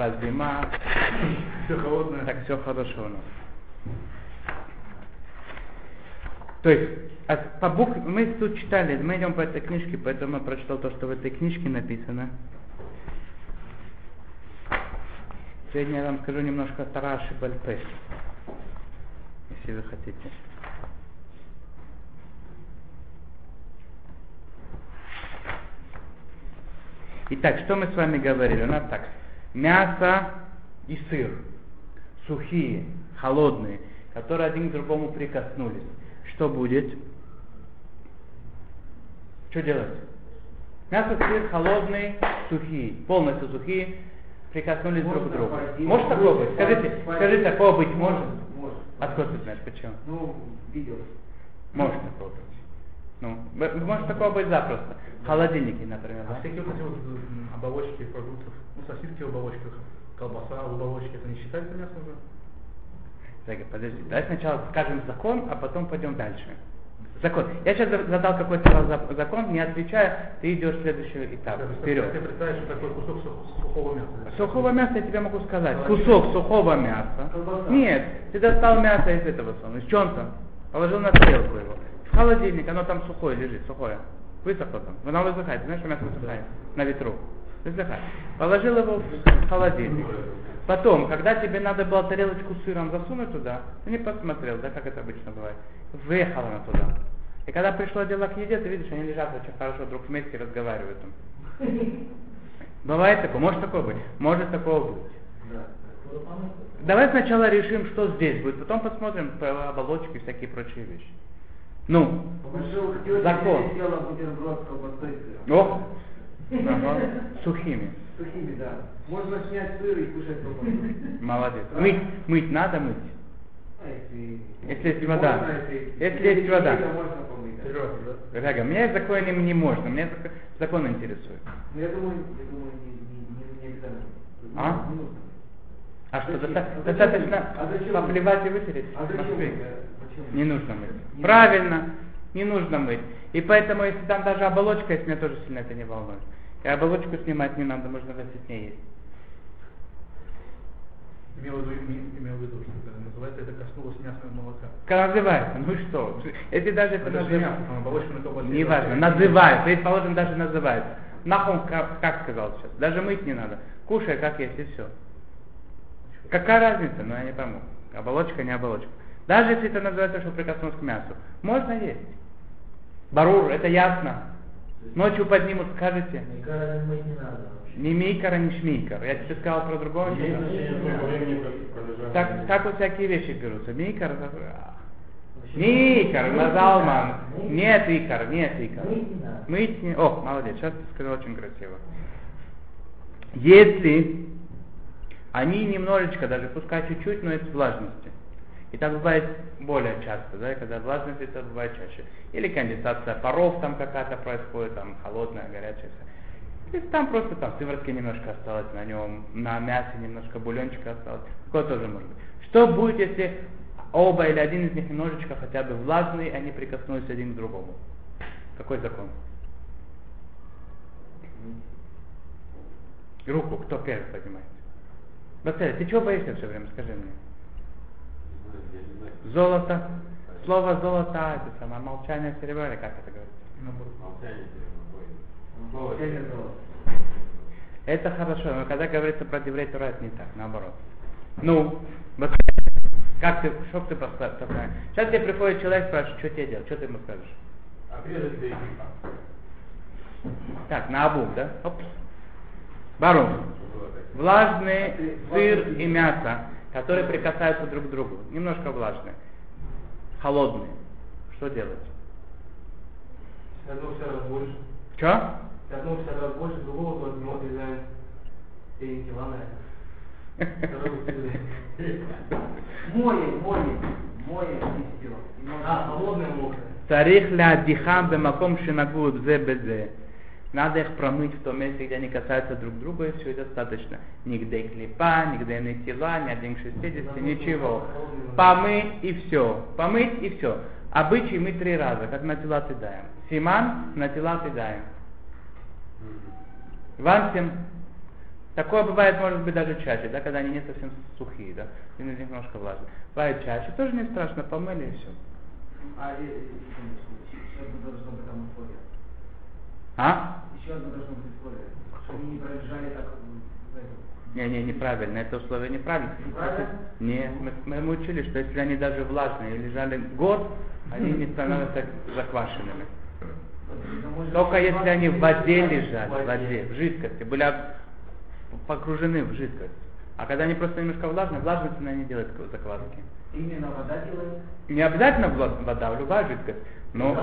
пришла зима, Все холодное. так все хорошо у нас. То есть, а по букв... мы тут читали, мы идем по этой книжке, поэтому я прочитал то, что в этой книжке написано. Сегодня я вам скажу немножко Тараши Бальпе, если вы хотите. Итак, что мы с вами говорили? У нас так, мясо и сыр, сухие, холодные, которые один к другому прикоснулись. Что будет? Что делать? Мясо, сыр, холодные, сухие, полностью сухие, прикоснулись друг к другу. Может такое быть? Скажите, скажите, такое быть может? Может. Откуда ты знаешь, почему? Ну, видел. Может такое быть. Ну, может такое быть запросто. В холодильнике, например, А да? Оболочки продуктов, ну, сосиски в оболочках, колбаса в оболочке, это не считается мясом уже? Так, подожди, давай сначала скажем закон, а потом пойдем дальше. Закон. Я сейчас задал какой-то за- закон, не отвечая, ты идешь в следующий этап, Если вперед. представишь, что такой кусок сух- сухого мяса. да? Сухого мяса я тебе могу сказать. Кусок сухого мяса. Колбаса. Нет, ты достал мясо из этого самого, из там? Положил на тарелку его. В холодильник, оно там сухое лежит, сухое. Высохло там. Оно высыхает. Знаешь, что мясо высыхает? На ветру. Положил его в холодильник. Потом, когда тебе надо было тарелочку с сыром засунуть туда, ты не посмотрел, да, как это обычно бывает. Выехала она туда. И когда пришло дело к еде, ты видишь, они лежат очень хорошо друг вместе и разговаривают там. Бывает такое? Может такое быть? Может такое быть. Да. Давай сначала решим, что здесь будет, потом посмотрим по оболочке и всякие прочие вещи. Ну, Закон. о, ага, сухими. Сухими, да. Можно снять сыр и кушать колбасу. Молодец. Мыть, мыть надо мыть. А если... Если есть вода. Можно, если, Если есть вода. можно помыть. да. Серьезно, да? Ряга, меня из закона не, не можно, меня зак- закон интересует. Ну, я думаю, я думаю, не, не, не, не обязательно. А? Не нужно. А что, Зачем? А достаточно А зачем? поплевать и вытереть? А зачем? Не нужно мыть. Не Правильно, не нужно мыть. И поэтому, если там даже оболочка есть, меня тоже сильно это не волнует. И оболочку снимать не надо, можно вместе с ней есть. Имел в виду, име- имел в виду, что называется, это коснулось мясного молока. Как называется? Ну что? Если даже это Это называется. колбасе. Неважно, называют, предположим, даже называют. Нахуй, как, как сказал сейчас, даже мыть не надо. Кушай, как есть, и все. Какая разница? Ну я не пойму. Оболочка, не оболочка. Даже если это называется, что прикоснулся к мясу, можно есть. Барур, это ясно. Ночью поднимут, скажете. Мыть не надо. Ни микара, ни шмикар. Я тебе сказал про пролежало. Так, так вот всякие вещи берутся. Микар, это- Микар, Мазалман. Нет, Икар, нет, Икар. Мыть не не... О, молодец, сейчас ты сказал очень красиво. Если они немножечко, даже пускай чуть-чуть, но есть влажности. И так бывает более часто, да, когда влажность это бывает чаще. Или конденсация паров там какая-то происходит, там холодная, горячая. Или там просто там сыворотки немножко осталось на нем, на мясе немножко бульончика осталось. Такое тоже может быть. Что будет, если оба или один из них немножечко хотя бы влажный, они прикоснулись один к другому? Какой закон? Руку кто первый поднимает? Батарея, ты чего боишься все время, скажи мне? Золото. Слово золото, это самое молчание серебра, или как это говорится? Молчание тебе. готово. Это хорошо, но когда говорится про Деврей Тура, это не так, наоборот. Ну, вот как ты, что ты поставишь? Сейчас тебе приходит человек, спрашивает, что тебе делать, что ты ему скажешь? Языка. Так, на обум, да? Оп. Барум. Влажный сыр и мясо, которые прикасаются друг к другу. Немножко влажные. Холодные. Что делать? Одно все раз больше. Что? Одно все раз больше, другого только мы отрезаем передние лана. Второй усиливаем. Моем, моем, моем и все. И А, холодное мокрое. Царих ля дихам бемаком шинагу бзе безе. Надо их промыть в том месте, где они касаются друг друга, и все, и достаточно. Нигде клипа, нигде на тела, ни один к 60, ничего. Помыть и все. Помыть и все. Обычай мы три раза, как на тела даем. Симан на тела даем. Вансим Такое бывает, может быть, даже чаще, да, когда они не совсем сухие, да, и на них немножко влажно. Бывает чаще, тоже не страшно, помыли и все. А и- и- еще одно должно быть там условие. А? Еще одно должно быть условие. Чтобы они не пролежали так этом. Не, не, неправильно, это условие неправильно. Неправильно? Нет, мы, мы, учили, что если они даже влажные лежали год, они не становятся заквашенными. Только если они в воде лежали, в воде. в жидкости, были погружены в жидкость. А когда они просто немножко влажные, влажность она не делает закваски. Именно вода делает. Не обязательно вода, любая жидкость, но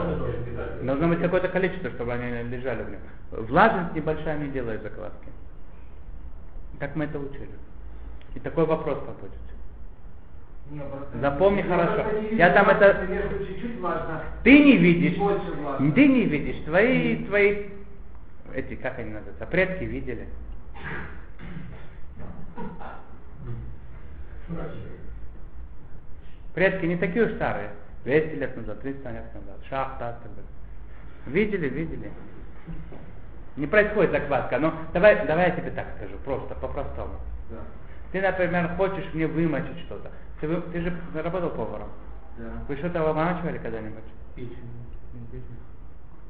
должно быть какое-то количество, чтобы они лежали в нем. Влажность небольшая не делает закваски. Так мы это учили. И такой вопрос попадет. Запомни Я хорошо. Я там это- чуть-чуть влажно. Ты не видишь, ты не видишь, твои, твои, эти, как они называются, предки видели. Предки не такие уж старые, 200 лет назад, 300 лет назад, шах, так, далее. Видели, видели. Не происходит закваска, но давай, давай я тебе так скажу, просто, по-простому. Да. Ты, например, хочешь мне вымочить что-то. Ты, ты же работал поваром. Да. Вы что-то вымачивали когда-нибудь? Печень.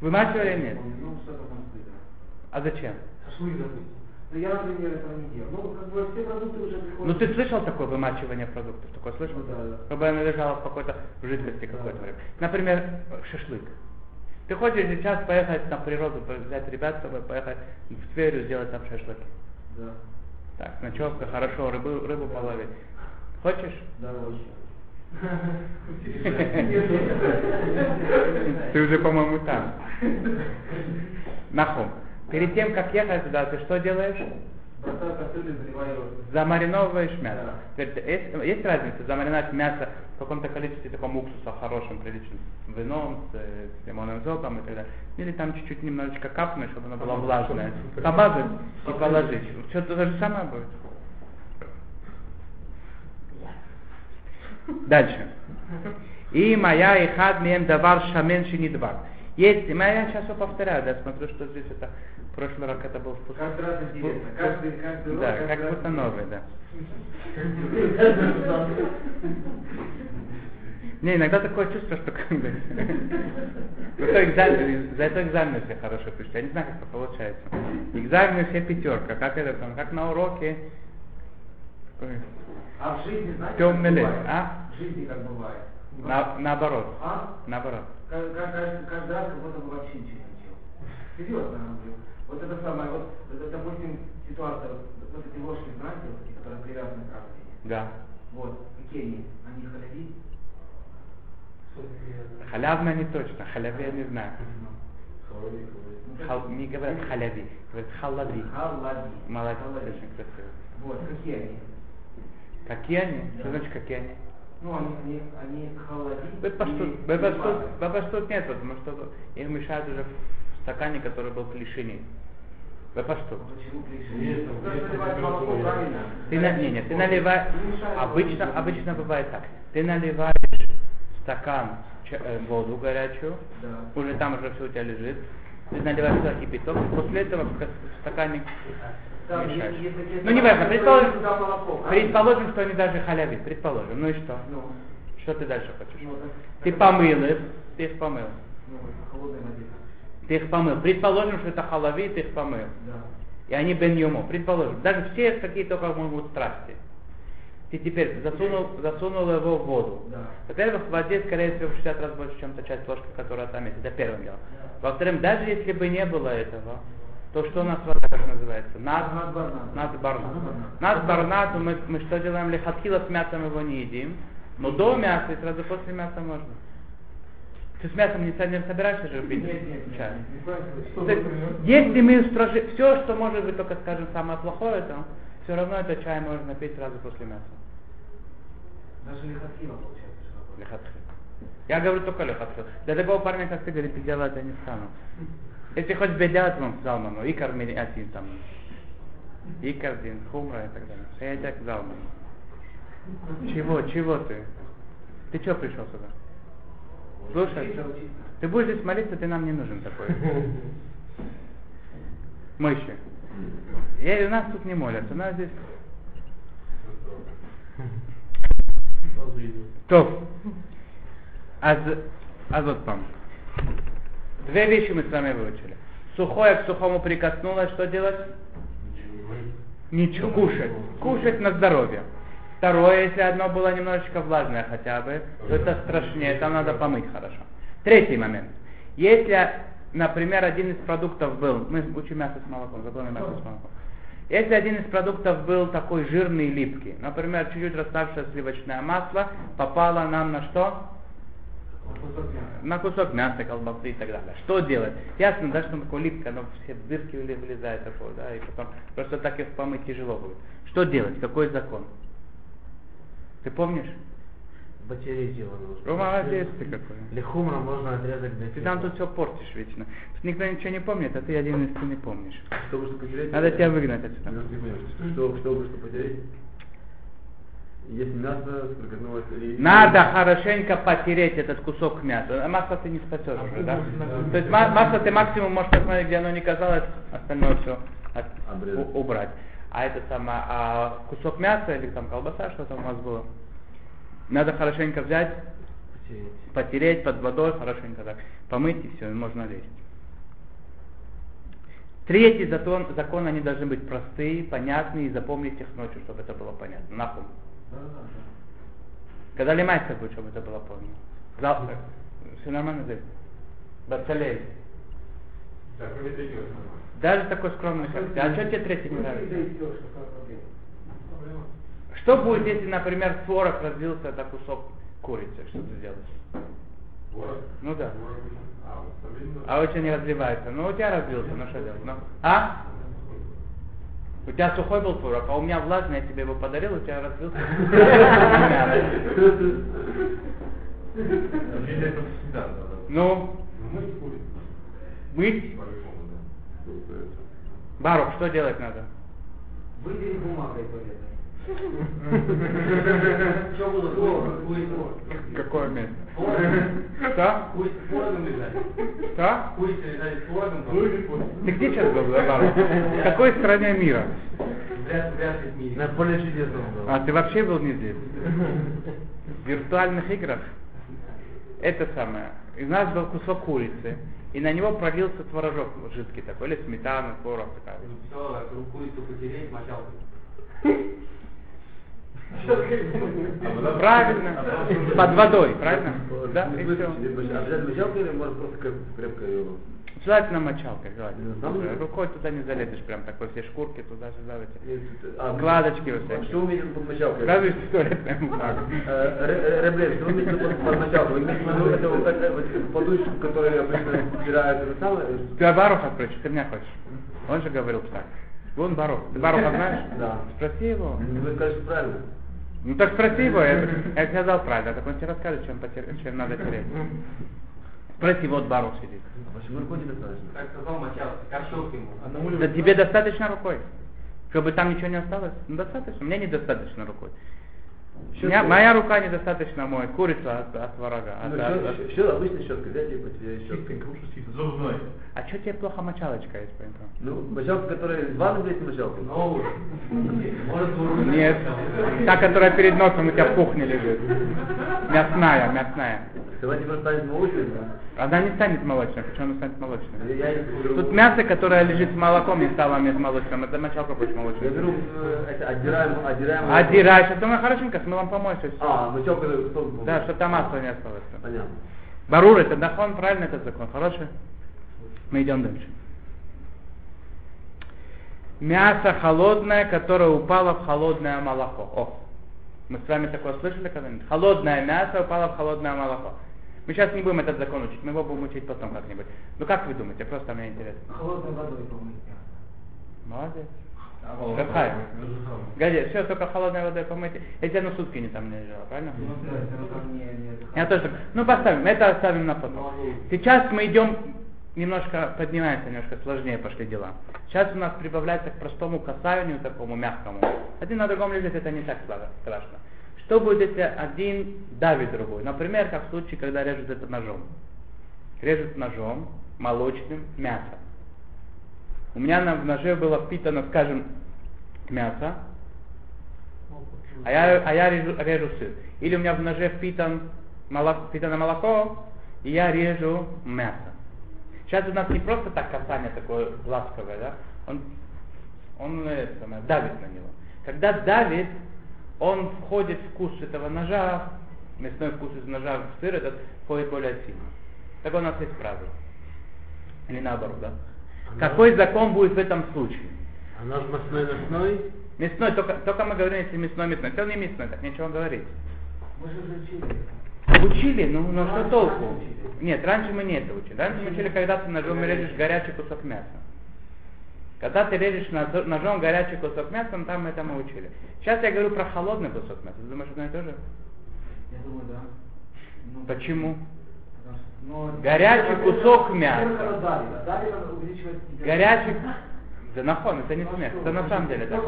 Вымачивали или нет? Ну, что-то может быть, да. А зачем? Шашлык, допустим. Я, например, этого не делал. Ну, как бы все продукты уже приходят. Ну ты слышал такое вымачивание продуктов? Такое слышал? Ну, да, да. Чтобы она лежала в какой-то жидкости Да. какое-то время. Например, шашлык. Ты хочешь сейчас поехать на природу, взять ребят с собой, поехать в Тверь, сделать там шашлыки. Да. Так, ночевка, хорошо, рыбу, рыбу половить. Хочешь? Да, очень. Ты уже, по-моему, там. Нахум. Перед тем, как ехать туда, ты что делаешь? Замариновываешь мясо. Да. Есть, есть разница замариновать мясо в каком-то количестве таком уксуса хорошим, приличным, с вином, с, э, с лимонным соком и так далее. Или там чуть-чуть немножечко капнуть, чтобы оно было влажное. Помазать и положить. Все то же самое будет. Дальше. И моя и хад мем давар шамен шинидвар. Есть, я сейчас все повторяю, да, смотрю, что здесь это, в прошлый раз это был вкус. Каждый раз интересно. Каждый, каждый Да, каждый как раз будто новый, да. Не, иногда такое чувство, что как бы... Зато экзамен, за это экзамены все хорошо пишут. Я не знаю, как это получается. Экзамены все пятерка, как это там, как на уроке. А в жизни, знаете, Темный лес, а? В жизни как бывает. на- наоборот. А? Наоборот. Ка- ка- Каждый, каждый раз как будто бы вообще ничего не учил. Серьезно, я говорю. Вот это самое, вот, допустим, ситуация, вот, эти ложки, знаете, вот которые привязаны к раковине. Да. Вот, какие они? Они халяви? Халявно не точно, халяви я не знаю. Ну, как- Хал- не говорят халяви, говорят халави. Халави. Молодец, Халави. очень красиво. Вот, какие они? Какие они? Что Да. значит какие они? Ну, они, они, они халави. Бепаштут. Бепаштут. Бепаштут нет, потому что их мешают уже в стакане, который был клишини. Бепаштут. Почему правильно? Ты на, не, не, ты наливаешь, обычно, обычно бывает так. Ты наливаешь стакан ча- э, воду горячую, Да. уже там уже все у тебя лежит. Ты наливаешь туда кипяток, после этого в ка- в стакане мешаешь. Ну не важно, которые предположим, правильно? предположим, что они даже халяви, предположим. Ну и что? Ну, Что ты дальше хочешь? ну, Ты помыл их, ты их помыл. Ну. Ты их помыл. Предположим, что это халави, ты их помыл. Да. И они бен йому. Предположим, даже все какие только могут страсти. Ты теперь засунул, засунул его в воду. Да. Во-первых, в воде, скорее всего, в 60 раз больше, чем та часть ложки, которая там есть. Это первым делом. Во-вторых, даже если бы не было этого, то что у нас вода как называется? Над, Надбарнат. надбарнат. Надбарнат. Надбарнату мы, мы что делаем? Лихатхила с мясом его не едим, но до мяса и сразу после мяса можно. Ты с мясом не, собираешься же пить Нет, нет, нет, чай? нет, То есть, если мы строжи, все, что может быть только, скажем, самое плохое, то все равно это чай можно пить сразу после мяса. Даже лихатхила получается. Лехатхил. Я говорю только лехатхил. Для такого парня, как ты, говорит, делать я не стану. Если хоть бедят вам залману, и кормили один там. И кардин, хумра и так далее. Я так залману. Чего, чего ты? Ты что пришел сюда? Слушай, ты будешь здесь молиться, ты нам не нужен такой. Мойши. Я, у нас тут не молятся, у нас здесь... Сразу идет. То. Аз, аз вот вам. Две вещи мы с вами выучили. Сухое к сухому прикоснулось, что делать? Ничего, кушать. Кушать на здоровье. Второе, если одно было немножечко влажное хотя бы, то это страшнее, там надо помыть хорошо. Третий момент. Если, например, один из продуктов был, мы учим мясо с молоком, забыл мясо с молоком. Если один из продуктов был такой жирный и липкий, например, чуть-чуть расставшее сливочное масло попало нам на что? На кусок мяса, колбасы и так далее. Что делать? Ясно, да, что такое липкое, оно все дырки влезает такое, да, и потом просто так их помыть тяжело будет. Что делать? Какой закон? Ты помнишь? Его нужно. Рома, молодец ты какой. Лихумра можно отрезать для Ты там тут все портишь вечно. Тут никто ничего не помнит, а ты один из ты не помнишь. Чтобы что потерять? Надо тебя выгнать отсюда. Ну, Что, чтобы что потерять? Если мясо спрогнулось или... Надо хорошенько потереть этот кусок мяса. А Масло ты не спасешь уже, да? То есть ма- масло ты максимум можешь посмотреть, где оно не казалось, остальное все Обрезать. убрать. А это самое, а кусок мяса или там колбаса, что там у вас было, надо хорошенько взять, Потереть. потереть под водой, хорошенько так, помыть и все, можно лезть. Третий закон, закон, они должны быть простые, понятные, и запомнить их ночью, чтобы это было понятно. Нахуй. Да, да, да. Когда лимайся будет, чтобы это было понятно. Завтра. Все нормально, Зель? Бацалель. Даже такой скромный, как ты. А что тебе третий не нравится? Что будет, если, например, творог разбился на кусок курицы? Что ты делаешь? Ворог? Ну да. А, вот стабильно. А очень не разливается. Ну, у тебя разбился, ну что делать? Ну, а? У тебя сухой был творог, а у меня влажный, я тебе его подарил, у тебя всегда надо. Ну, Ну, мыть. Барух, что делать надо? Выдели бумагой туалетной. Что было? Какое место? Что? Пусть с творогом лежать. Что? Пусть лежали с творогом. Ты где сейчас был, Барух? В какой стране мира? На поле чудес был. А ты вообще был не здесь? В виртуальных играх? Это самое. И у нас был кусок курицы, и на него пролился творожок жидкий такой, или сметана, творог такая. Все, курицу потереть, мочалку. Правильно. Под водой, правильно? Да, и все. Обязательно мочалка или можно просто креп- крепко ее? Желательно мочалкой, желательно. Рукой туда не залезешь, прям такой все шкурки туда-сюда. Складочки вот всякие. Что вы имеете под мочалкой? Разве что туалетная бумага. Реблев, что вы имеете под мочалкой? Вы имеете в виду вот подушку, которую обычно собирают, это самое? Ты Баруха спросишь, ты меня хочешь? Он же говорил так. Вон Барух. Ты Баруха знаешь? Да. Спроси его. Вы скажете правильно. Ну так спроси его, я, я сказал правильно, так он тебе расскажет, чем, потер- чем надо тереть. Спроси, вот Барух сидит. А почему рукой недостаточно? Как сказал мочалку, горшок ему. Одному Да тебе достаточно рукой. Чтобы там ничего не осталось? Ну достаточно. Мне недостаточно рукой. Меня- моя рука недостаточно моет курицу от, от врага. от- Ну, от- от- щё- обычно щетка, взять и потерять щеткой. Зубной. А что тебе плохо мочалочка есть, поэтому? Ну, мочалка, которая из ванны есть мочалка. Новую. Может, Нет. Та, которая перед носом у тебя в кухне лежит. Мясная, мясная. Давайте просто станет молочной, да? Она не станет молочной. Почему она станет молочной? Я, я Тут мясо, которое лежит с молоком, не стало молочным. Это мочалка будет я молочной. беру э, это, отдираем, отдираем. Отдираешь. Это мы хорошенько, помоешь. и всё. А, мочалка, чтобы... Да, чтобы там масла не осталось. Понятно. Барур, это дахон, правильно этот закон? Хороший? Мы идем дальше. Мясо холодное, которое упало в холодное молоко. О, мы с вами такое слышали когда-нибудь? Холодное мясо упало в холодное молоко. Мы сейчас не будем этот закон учить, мы его будем учить потом как-нибудь. Ну как вы думаете? Просто мне интересно. Холодной водой помыть мясо. Молодец. Какая? Гадя, все, только холодной водой помойте. Если оно сутки не там не лежало, правильно? Ну, Я тоже. Ну поставим, это оставим на потом. Сейчас мы идем немножко поднимаемся, немножко сложнее пошли дела. Сейчас у нас прибавляется к простому касанию, такому мягкому. Один на другом лежит, это не так страшно. Что будет, если один давит другой? Например, как в случае, когда режут это ножом. Режут ножом молочным мясо. У меня на, в ноже было впитано, скажем, мясо, а я, а я режу, режу сыр. Или у меня в ноже впитан молоко, впитано молоко, и я режу мясо. Сейчас у нас не просто так касание такое ласковое, да? Он, он э, самое, давит на него. Когда давит, он входит в вкус этого ножа, мясной вкус из ножа в сыр, этот входит более сильно. Так у нас есть правило. Или наоборот, да? Какой закон будет в этом случае? А наш мясной мясной? Мясной, только, только мы говорим, если мясной, мясной. Если он не мясной, так нечего говорить. Мы же учили. Учили, ну, ну что толку? учили. Нет, раньше мы не это учили. Раньше мы учили, когда ты ножом режешь горячий кусок мяса. Когда ты режешь ножо- ножом горячий кусок мяса, ну, там это мы учили. Сейчас я говорю про холодный кусок мяса. Ты думаешь, одно и то же? Я думаю, да. Ну, Почему? Но- Горячий кусок мяса. а. Горячий... Да нахон, это не смех, это на самом деле так.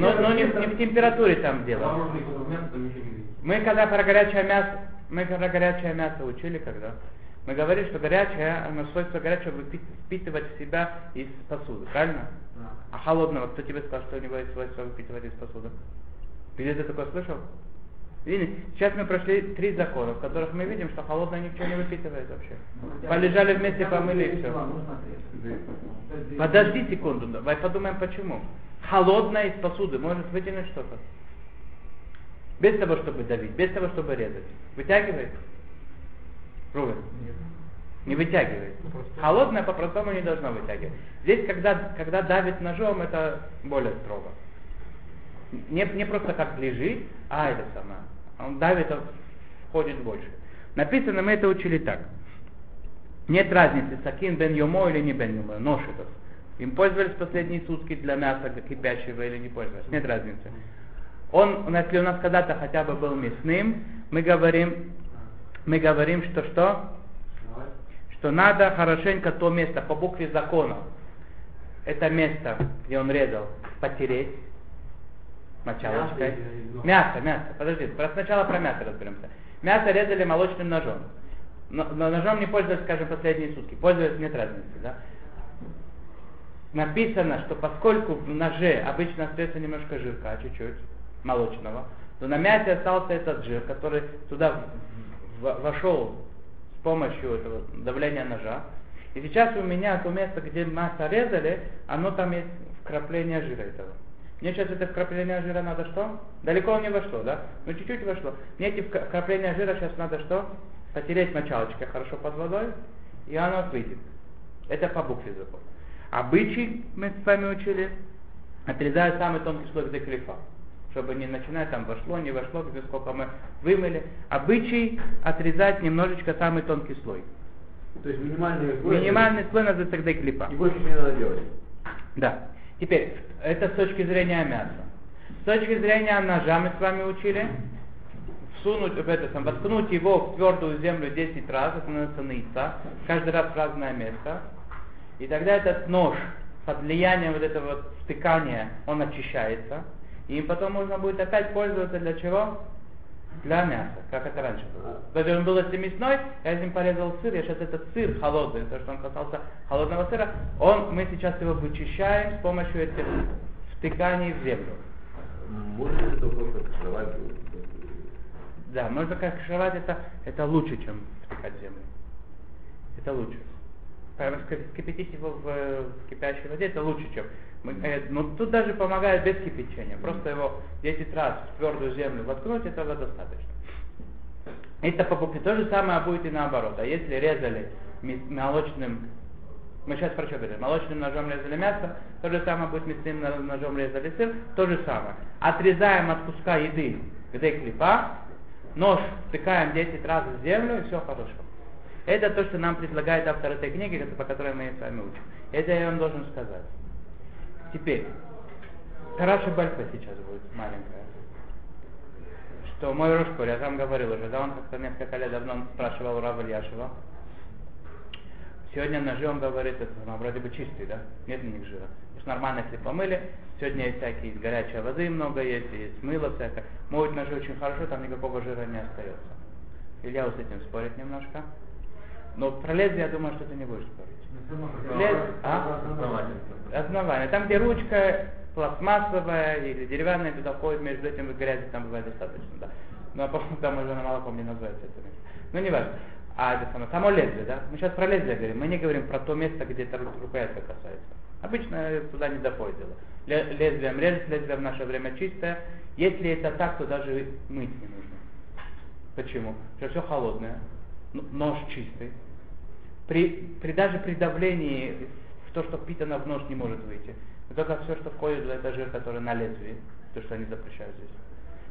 Но, но не, в- не в температуре там дело. Мы когда про горячее мясо, мы когда горячее мясо учили, когда мы говорили, что горячее, оно свойство горячего впитывать в себя из посуды, правильно? А холодного, кто тебе сказал, что у него есть свойство выпитывать из посуды? Ты где-то такое слышал? Видите, сейчас мы прошли три закона, в которых мы видим, что холодное ничего не выпитывает вообще. Ну, Полежали вместе, помыли и все. Подожди секунду, давай подумаем почему. Холодное из посуды может вытянуть что-то. Без того, чтобы давить, без того, чтобы резать. Вытягивает? Рувен? Не вытягивает. Холодное по-простому не должно вытягивать. Здесь, когда, когда давит ножом, это более строго. Не, не просто как лежит, а это самое. Он давит, он входит больше. Написано, мы это учили так. Нет разницы, сакин бен йомо или не бен йомо, нож этот. Им пользовались последние сутки для мяса кипящего или не пользовались. Нет разницы. Он, если у нас когда-то хотя бы был мясным, мы говорим, мы говорим, что что? Что надо хорошенько то место по букве закона. Это место, где он резал, потереть мочалочкой. Мясо Мясо, мясо. Подожди, про- сначала про мясо разберемся. Мясо резали молочным ножом. Но, но ножом не пользовались, скажем, последние сутки. Пользовались, нет разницы, да? Написано, что поскольку в ноже обычно остается немножко жирка, чуть-чуть, молочного, то на мясе остался этот жир, который туда в- в- вошел с помощью этого давления ножа. И сейчас у меня то место, где мясо резали, оно там есть вкрапление жира этого. Мне сейчас это вкрапление жира надо что? Далеко не вошло, да? Ну чуть-чуть вошло. Мне эти вкрапления жира сейчас надо что? Потереть мочалочкой хорошо под водой, и оно выйдет. Это по букве закон. Обычай, мы с вами учили, отрезают самый тонкий слой где клифа. Чтобы не начинать там вошло, не вошло, где сколько мы вымыли. Обычай отрезать немножечко самый тонкий слой. То есть минимальный слой. Минимальный слой называется где клифа. И больше не надо делать. Да. Теперь, это с точки зрения мяса. С точки зрения ножа мы с вами учили. Всунуть, в это, сам, воткнуть его в твердую землю 10 раз, это называется нейца, каждый раз в разное место. И тогда этот нож под влиянием вот этого вот втыкания, он очищается. И потом можно будет опять пользоваться для чего? Для мяса, как это раньше было. Есть он был если мясной, я ним порезал сыр, я сейчас этот сыр холодный, то, что он касался холодного сыра, он, мы сейчас его вычищаем с помощью этих втыканий в землю. Можно ли это просто кашировать? Да, можно как кашировать это, это лучше, чем втыкать в землю. Это лучше. Кипятить его в, в кипящей воде, это лучше, чем... Мы, э, но тут даже помогает без кипячения. Просто его 10 раз в твердую землю воткнуть, этого достаточно. Это по букве. То же самое будет и наоборот. А если резали молочным, мы сейчас про что говорим, молочным ножом резали мясо, то же самое будет мясным ножом резали сыр, то же самое. Отрезаем от куска еды, где клепа, нож втыкаем 10 раз в землю, и все хорошо. Это то, что нам предлагает автор этой книги, по которой мы с вами учим. Это я вам должен сказать. Теперь, Тараша Бальфа сейчас будет маленькая. Что мой Рошкор, я там говорил уже, да, он как-то несколько лет давно спрашивал Рава Ильяшева. Сегодня ножи, он говорит, это ну, вроде бы чистый, да? Нет на них жира. То есть нормально, если помыли. Сегодня есть всякие из горячей воды много есть, есть мыло всякое. Моют ножи очень хорошо, там никакого жира не остается. Илья вот с этим спорит немножко. Но про лезвие я думаю, что ты не будешь спорить. Ну, Лез... А? Основание. Там, где ручка пластмассовая или деревянная, туда входит, между этим грязи там бывает достаточно, да. Но по-моему, там уже на молоком не называется это место. Ну, не важно. А это самое, само лезвие, да? Мы сейчас про лезвие говорим, мы не говорим про то место, где эта ру- рукоятка касается. Обычно туда не доходит дело. Ле- Лезвием режет, лезвие в наше время чистое. Если это так, то даже мыть не нужно. Почему? Потому что все холодное, нож чистый. При, при, даже при давлении в то, что впитано в нож, не может выйти. Но только все, что входит, это жир, который на лезвии, то, что они запрещают здесь.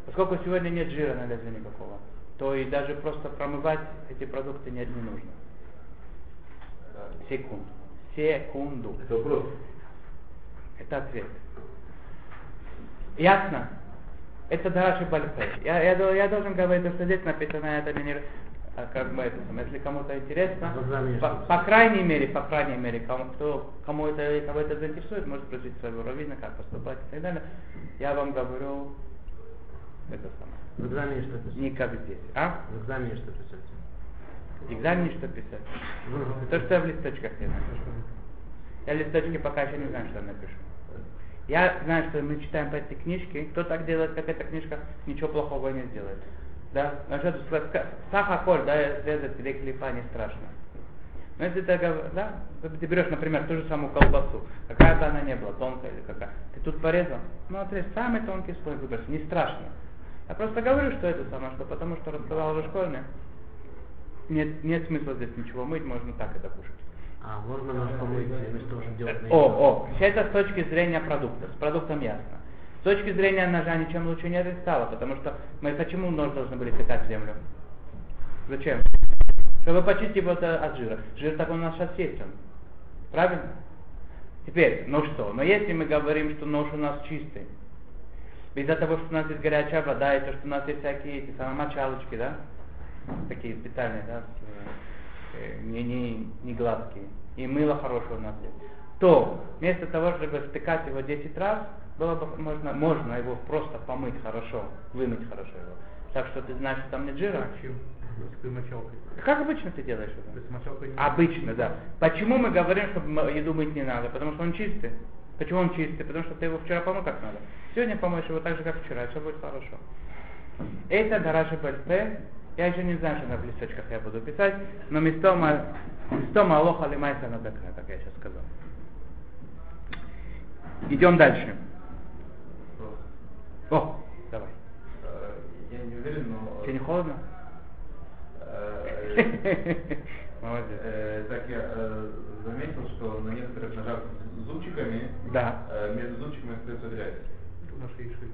Поскольку сегодня нет жира на лезвии никакого, то и даже просто промывать эти продукты не, не нужно. Секунду. Секунду. Это вопрос. Это ответ. Ясно? Это Дараши Бальпе. Я, я, я должен говорить, то, что здесь написано, это мне не- а, как бы это, самое, если кому-то интересно, Глазами по, по крайней мере, по крайней мере, кому, кто, кому это, кого это заинтересует, может спросить своего раввина, как поступать и так далее. Я вам говорю это самое. В экзамене что писать? Не как здесь. А? В экзамене что писать? В экзамене что писать? То, что я в листочках не напишу. Я в листочке пока еще не знаю, что я напишу. Я знаю, что мы читаем по этой книжке. Кто так делает, как эта книжка, ничего плохого не сделает. Да? Значит, сахаколь, да, резать или клепа не страшно. Но если ты, да, ты берешь, например, ту же самую колбасу, какая бы она ни была, тонкая или какая, ты тут порезал, ну отрежь самый тонкий слой выбрось, не страшно. Я просто говорю, что это самое, что потому что рассказал уже школьник, нет, нет смысла здесь ничего мыть, можно так это кушать. А, можно нож помыть, вместо того, чтобы делать на О, о, все это с точки зрения продукта. С продуктом ясно. С точки зрения ножа ничем лучше не стало, потому что мы почему нож должны были пихать в землю? Зачем? Чтобы почистить его от, от жира. Жир так у нас сейчас есть он. Правильно? Теперь, ну что, но если мы говорим, что нож у нас чистый, из-за того, что у нас есть горячая вода, и то, что у нас есть всякие эти самые мочалочки, да, такие специальные, да, э, не, не, не гладкие, и мыло хорошее у нас есть, то вместо того, чтобы втыкать его 10 раз, было бы можно, можно его просто помыть хорошо, вымыть хорошо его. Так что ты знаешь, что там нет жира. А чем? С какой мочалкой? Как обычно ты делаешь То это? есть мочалкой не... Обычно, да. Почему мы говорим, что еду мыть не надо? Потому что он чистый. Почему он чистый? Потому что ты его вчера помыл как надо. Сегодня помоешь его так же, как вчера, и все будет хорошо. Это Дараши Бальпе. Я еще не знаю, что на листочках я буду писать, но Мистома, Мистома Алоха Лимайса Надакра, как я сейчас сказал. Идем дальше. О, давай. Э, Я не уверен, но... Тебе не холодно? Э, Молодец. э, Так я э, заметил, что на некоторых ножах с зубчиками э, между зубчиками остается грязь. Шее.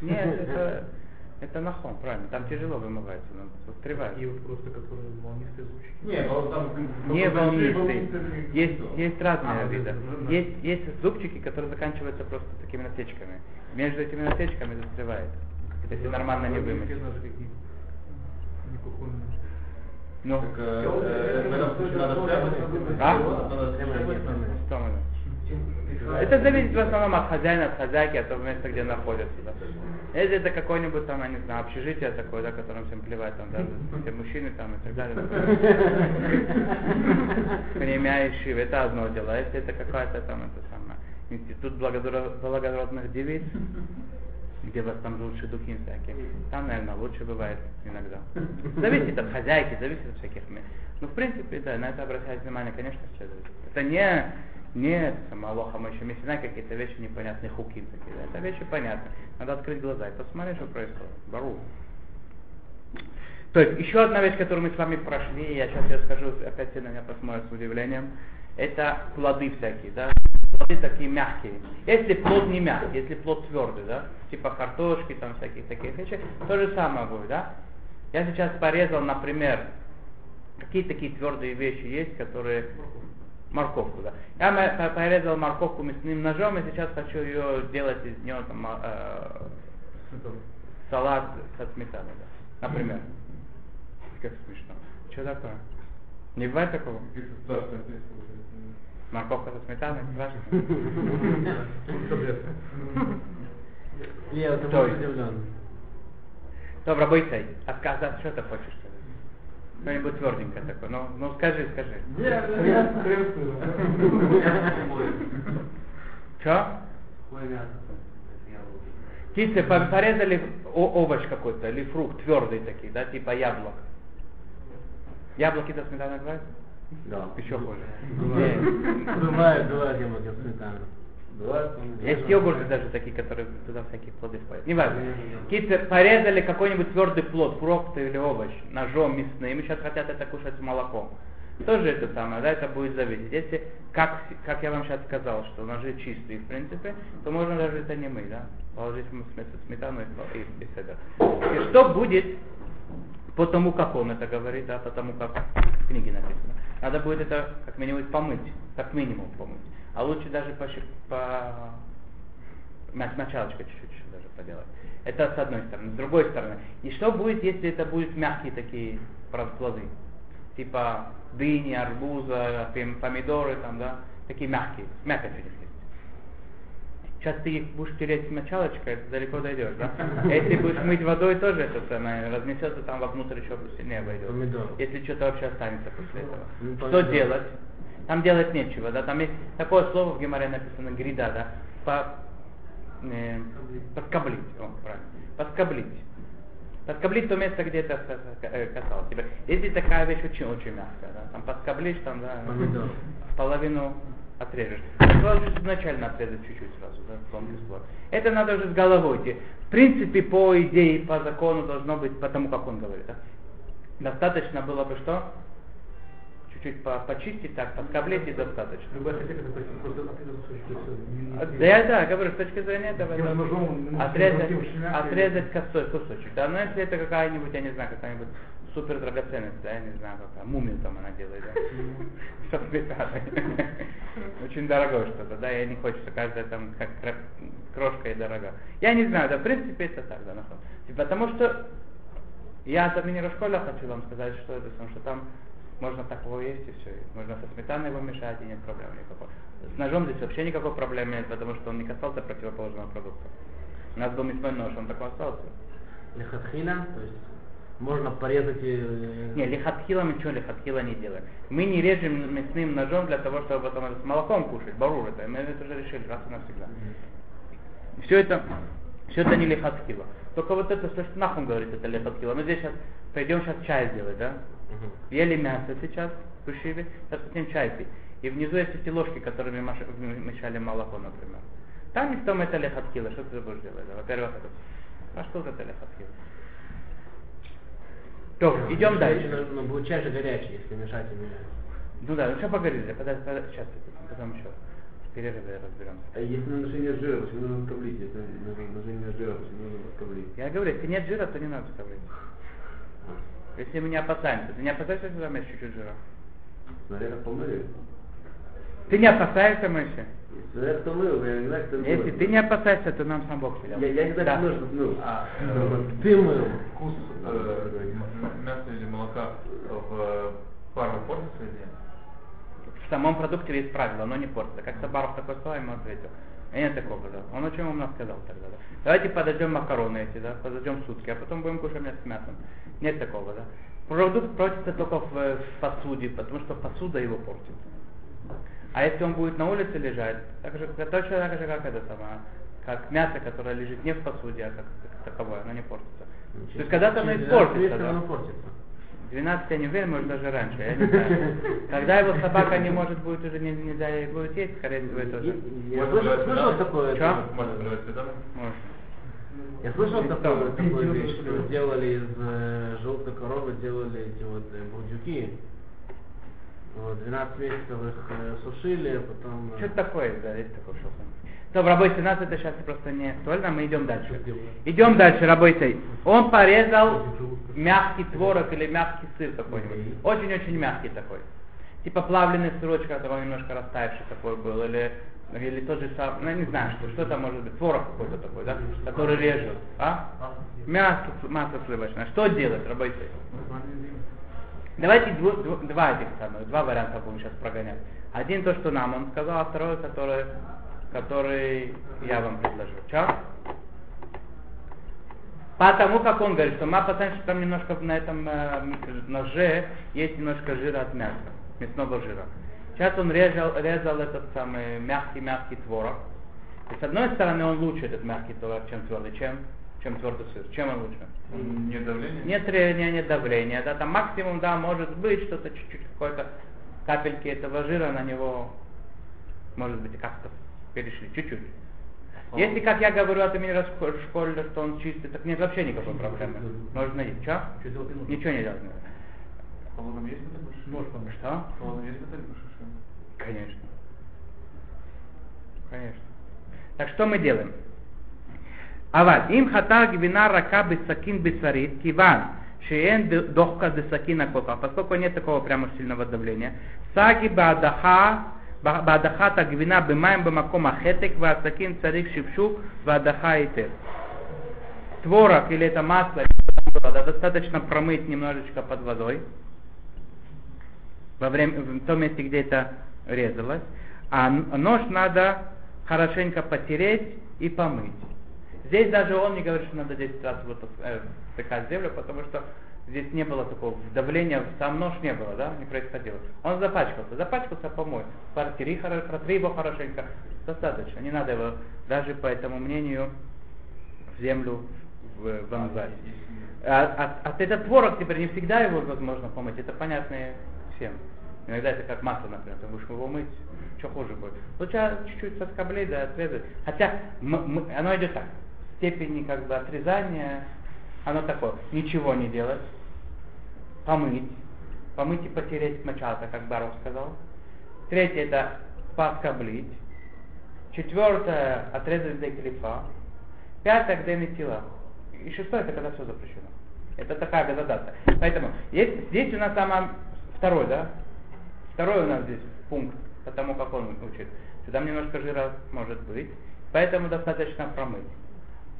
Нет, это, это нахон, правильно. Там тяжело вымывается, но застревает. И вот просто, которые волнистые звучки. Не, ну там... Не волнистый. Есть, есть разные А, виды. ну, да. Есть, есть зубчики, которые заканчиваются просто такими насечками. Между этими насечками застревает. Если нормально не вымыть. Ну, Так, э, э, в этом случае надо стряпать. А? Надо стряпать. что мы? Это зависит в основном от хозяина, от хозяйки, от того места, где находятся. Да. Если это какое-нибудь там, я не знаю, общежитие такое, да, которым всем плевать, там, да, все мужчины там и так далее. И шив, это одно дело. А если это какая-то там, это самое, институт благородных девиц, где вас там лучше духи всякие, там, наверное, лучше бывает иногда. Зависит от хозяйки, зависит от всяких мест. Ну, в принципе, да, на это обращать внимание, конечно, следует. Это не, не самолоха мы еще знаем какие-то вещи непонятные, хуки такие. Да? Это вещи понятны. Надо открыть глаза и посмотреть, что происходит. Бару. То есть, еще одна вещь, которую мы с вами прошли, я сейчас я скажу, опять все на меня посмотрят с удивлением, это плоды всякие, да? Плоды такие мягкие. Если плод не мягкий, если плод твердый, да, типа картошки, там всяких таких вещей, то же самое будет, да? Я сейчас порезал, например, какие такие твердые вещи есть, которые морковку, да. Я порезал морковку мясным ножом и сейчас хочу ее сделать из нее там, а, э, салат со сметаной, да. Например. Как смешно. Что такое? Не бывает такого? Морковка со сметаной, страшно. Я вот удивлен. Добро, бойся. Отказаться, что ты хочешь сказать? Что-нибудь тверденькое такое. Ну, ну скажи, скажи. Сухое. Че? Птицы по- порезали овощ какой-то или фрукт твердый такие, да, типа яблок. Яблоки до сметаны называют? Да. Еще хуже. Бывает, бывает, бывает яблоки с сметаной. Бывает? Есть йогурты даже такие, которые туда всякие плоды входят. Не важно. Какие-то порезали какой-нибудь твердый плод, фрукт или овощ ножом мясным, и сейчас хотят это кушать с молоком. Тоже это самое, да, это будет зависеть. Если, как, как я вам сейчас сказал, что ножи чистые, в принципе, то можно даже это не мыть, да, положить сметану и, и, и седер. И что будет по тому, как он это говорит, да, по тому, как в книге написано. Надо будет это как минимум помыть, как минимум помыть. А лучше даже по, по началочка чуть-чуть даже поделать. Это с одной стороны. С другой стороны, и что будет, если это будут мягкие такие плоды? Типа дыни, арбуза, пом- помидоры, там, да, такие мягкие, мякоть у них есть. Сейчас ты их будешь тереть мочалочкой, далеко дойдешь, да? А если будешь мыть водой, тоже это самое, разнесется там вовнутрь еще сильнее войдет. Помидор. Если что-то вообще останется после этого. Ну, Что делать? Там делать нечего, да? Там есть такое слово в Геморе написано грида, да? По, э, подскоблить, о, правильно. Подскоблить. Подскоблить то место, где это э, касалось тебя. Если такая вещь очень, очень мягкая, да? Там подскоблишь, там, да, Помидор. половину отрежешь. А лучше изначально отрезать чуть-чуть сразу, да, тонкий слой. Это надо уже с головой идти. В принципе, по идее, по закону должно быть потому, как он говорит. Да? Достаточно было бы что? Чуть-чуть по- почистить, так, подскоблить и достаточно. Это всё, не- не- А, Да, я да, говорю, с точки зрения этого, ну, отрезать, отрезать косой кусочек, да, но если это какая-нибудь, я не знаю, какая-нибудь супер драгоценность, да, я не знаю, какая, мумию там она делает, да, сметаной. Очень дорогое что-то, да, и не хочется, каждая там как крошка и дорога. Я не знаю, да, в принципе это так, да, нахуй. Потому что я от имени Рошколя хочу вам сказать, что это, потому что там можно такого есть и все. Можно со сметаной его мешать и нет проблем никакой. С ножом здесь вообще никакой проблемы нет, потому что он не касался противоположного продукта. У нас был мясной нож, он такой остался. Лехатхиля, то есть можно порезать и... Не, лихатхила мы ничего лихатхила не делаем. Мы не режем мясным ножом для того, чтобы потом это с молоком кушать, барур это. Мы это уже решили раз и навсегда. Все это, все это не лихатхила. Только вот это, что нахуй говорит, это лихатхила. Мы здесь сейчас пойдем сейчас чай сделать, да? Мгм. Ели мясо сейчас, тушили, сейчас хотим чай пить. И внизу есть эти ложки, которыми мешали молоко, например. Там в том это лехатхила. Что ты будешь делать? Во-первых, это... А что это лехатхила? То, идем Мешать, дальше. Ну, будет чай же горячий, если мешать и мешать. Ну да, ну сейчас поговорили, подожди, подожди, сейчас, потом еще в перерыве разберемся. А если наношение жира, почему нужно скоблить? Если наношение жира, почему нужно скоблить? Я говорю, если нет жира, то не надо скоблить. Если мы не опасаемся, ты не опасаешься, что там есть чуть-чуть жира? Смотря как помыли. Ты не опасаешься, Мыши? Смотря кто мыл, я не знаю, кто мыл. Если ты не опасаешься, то нам сам Бог велел. Я, я не знаю, Да. кто мыл, мыл. А, э, Ты мыл. вкус э, мяса или молока в пару портится или нет? В самом продукте есть правило, оно не портится. Как Сабаров такой сказал, ему ответил. И нет такого, да. Он очень умно сказал тогда, да. Давайте подождем макароны эти, да, подождем сутки, а потом будем кушать мясо с мясом. Нет такого, да. Продукт портится только в, в посуде, потому что посуда его портит. А если он будет на улице лежать, так же, точно так же, как это самое, как мясо, которое лежит не в посуде, а как, как таковое, оно не портится. То есть когда-то оно испортится, 12 месяцев да. оно портится. 12 я не уверен, может даже раньше, я не знаю. Когда его собака не может будет уже не- нельзя ей будет есть, скорее всего это уже Я Можно слышал, такое. Чё? это, Можно сметану? может. Я слышал Что? такое, такую вещь, что что ли? делали из э, желтой коровы, делали эти вот э, бурдюки. Вот, 12 месяцев их э, сушили, потом... э, Что такое, да, есть такое что То, рабочий нас это сейчас просто не актуально, мы идем дальше. Идем дальше, рабочий. Он порезал мягкий творог или мягкий сыр какой-нибудь. Очень-очень мягкий такой. Типа плавленый сырочек, который немножко растаявший такой был, или, или тот же самый, ну я не знаю, что, что там может быть, творог какой-то такой, да, который режет. А? Мясо, масло сливочное. Что делать, рабочий? Давайте дво- дво- два этих самых, два варианта будем сейчас прогонять. Один то, что нам он сказал, а второй, который, который я вам предложил. Ча? Потому как он говорит, что мы опасаемся, что там немножко на этом э, ноже есть немножко жира от мяса, мясного жира. Сейчас он резал, резал этот самый мягкий-мягкий творог. И с одной стороны он лучше этот мягкий творог, чем твердый, чем, чем твердый сыр. Чем он лучше? Нет давления? Нет трения, нет давления. Да, там максимум, да, может быть что-то чуть-чуть, какой-то капельки этого жира на него, может быть, как-то перешли, чуть-чуть. Если, как я говорю, от имени школы, что он чистый, так нет вообще никакой проблемы. Можно есть. Что? Что делать не нужно? Ничего не делать. Холодном есть это больше? Может, помочь, что? Холодном есть это больше? Конечно. Конечно. Так что мы делаем? אבל אם חתר גבינה רכה בסכין בשרית, כיוון שאין דוחקה דסכין כל כך, поскольку нет такого прямо сильного давления, סגי בהדחה, בהדחת הגבינה במים במקום החתק והסכין צריך שפשוף והדחה היטב. Творог или это масло, да, достаточно промыть немножечко под водой, во время, в том месте, где это резалось, а нож надо хорошенько потереть и помыть. Здесь даже он не говорит, что надо 10 раз вот э, втыкать землю, потому что здесь не было такого давления, сам нож не было, да, не происходило. Он запачкался, запачкался, помой. Протри, протри его хорошенько, достаточно. Не надо его, даже по этому мнению, в землю вонзать. А, а, а этот творог теперь не всегда его возможно помыть, это понятно всем. Иногда это как масло, например, ты будешь его мыть, что хуже будет. Лучше чуть-чуть соскоблить, да, отрезать. Хотя мы, мы, оно идет так. Степени как бы отрезания, оно такое. Ничего не делать, помыть, помыть и потереть мочалка, как Баров сказал. Третье это поскоблить. Четвертое отрезать до клифа. Пятое где метила. И шестое это когда все запрещено. Это такая газодата. Поэтому есть, здесь у нас самое второй, да? Второй у нас здесь пункт, потому как он учит. Там немножко жира может быть, поэтому достаточно промыть.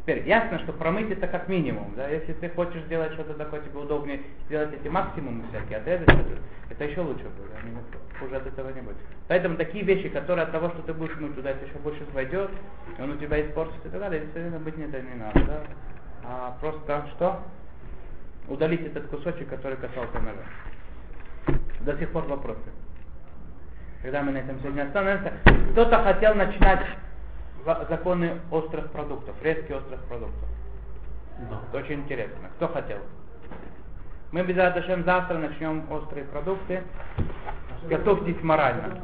Теперь ясно, что промыть это как минимум, да, если ты хочешь сделать что-то такое, тебе удобнее сделать эти максимумы всякие, отрезать это, это еще лучше будет, а хуже от этого не будет. Поэтому такие вещи, которые от того, что ты будешь мыть, туда это еще больше войдет, он у тебя испортится и так далее, действительно быть не это не надо, да. А просто что? Удалить этот кусочек, который касался ножа. До сих пор вопросы когда мы на этом сегодня остановимся, кто-то хотел начинать законы острых продуктов, резки острых продуктов. Да. Это очень интересно. Кто хотел? Мы без завтра начнем острые продукты. Готовьтесь морально.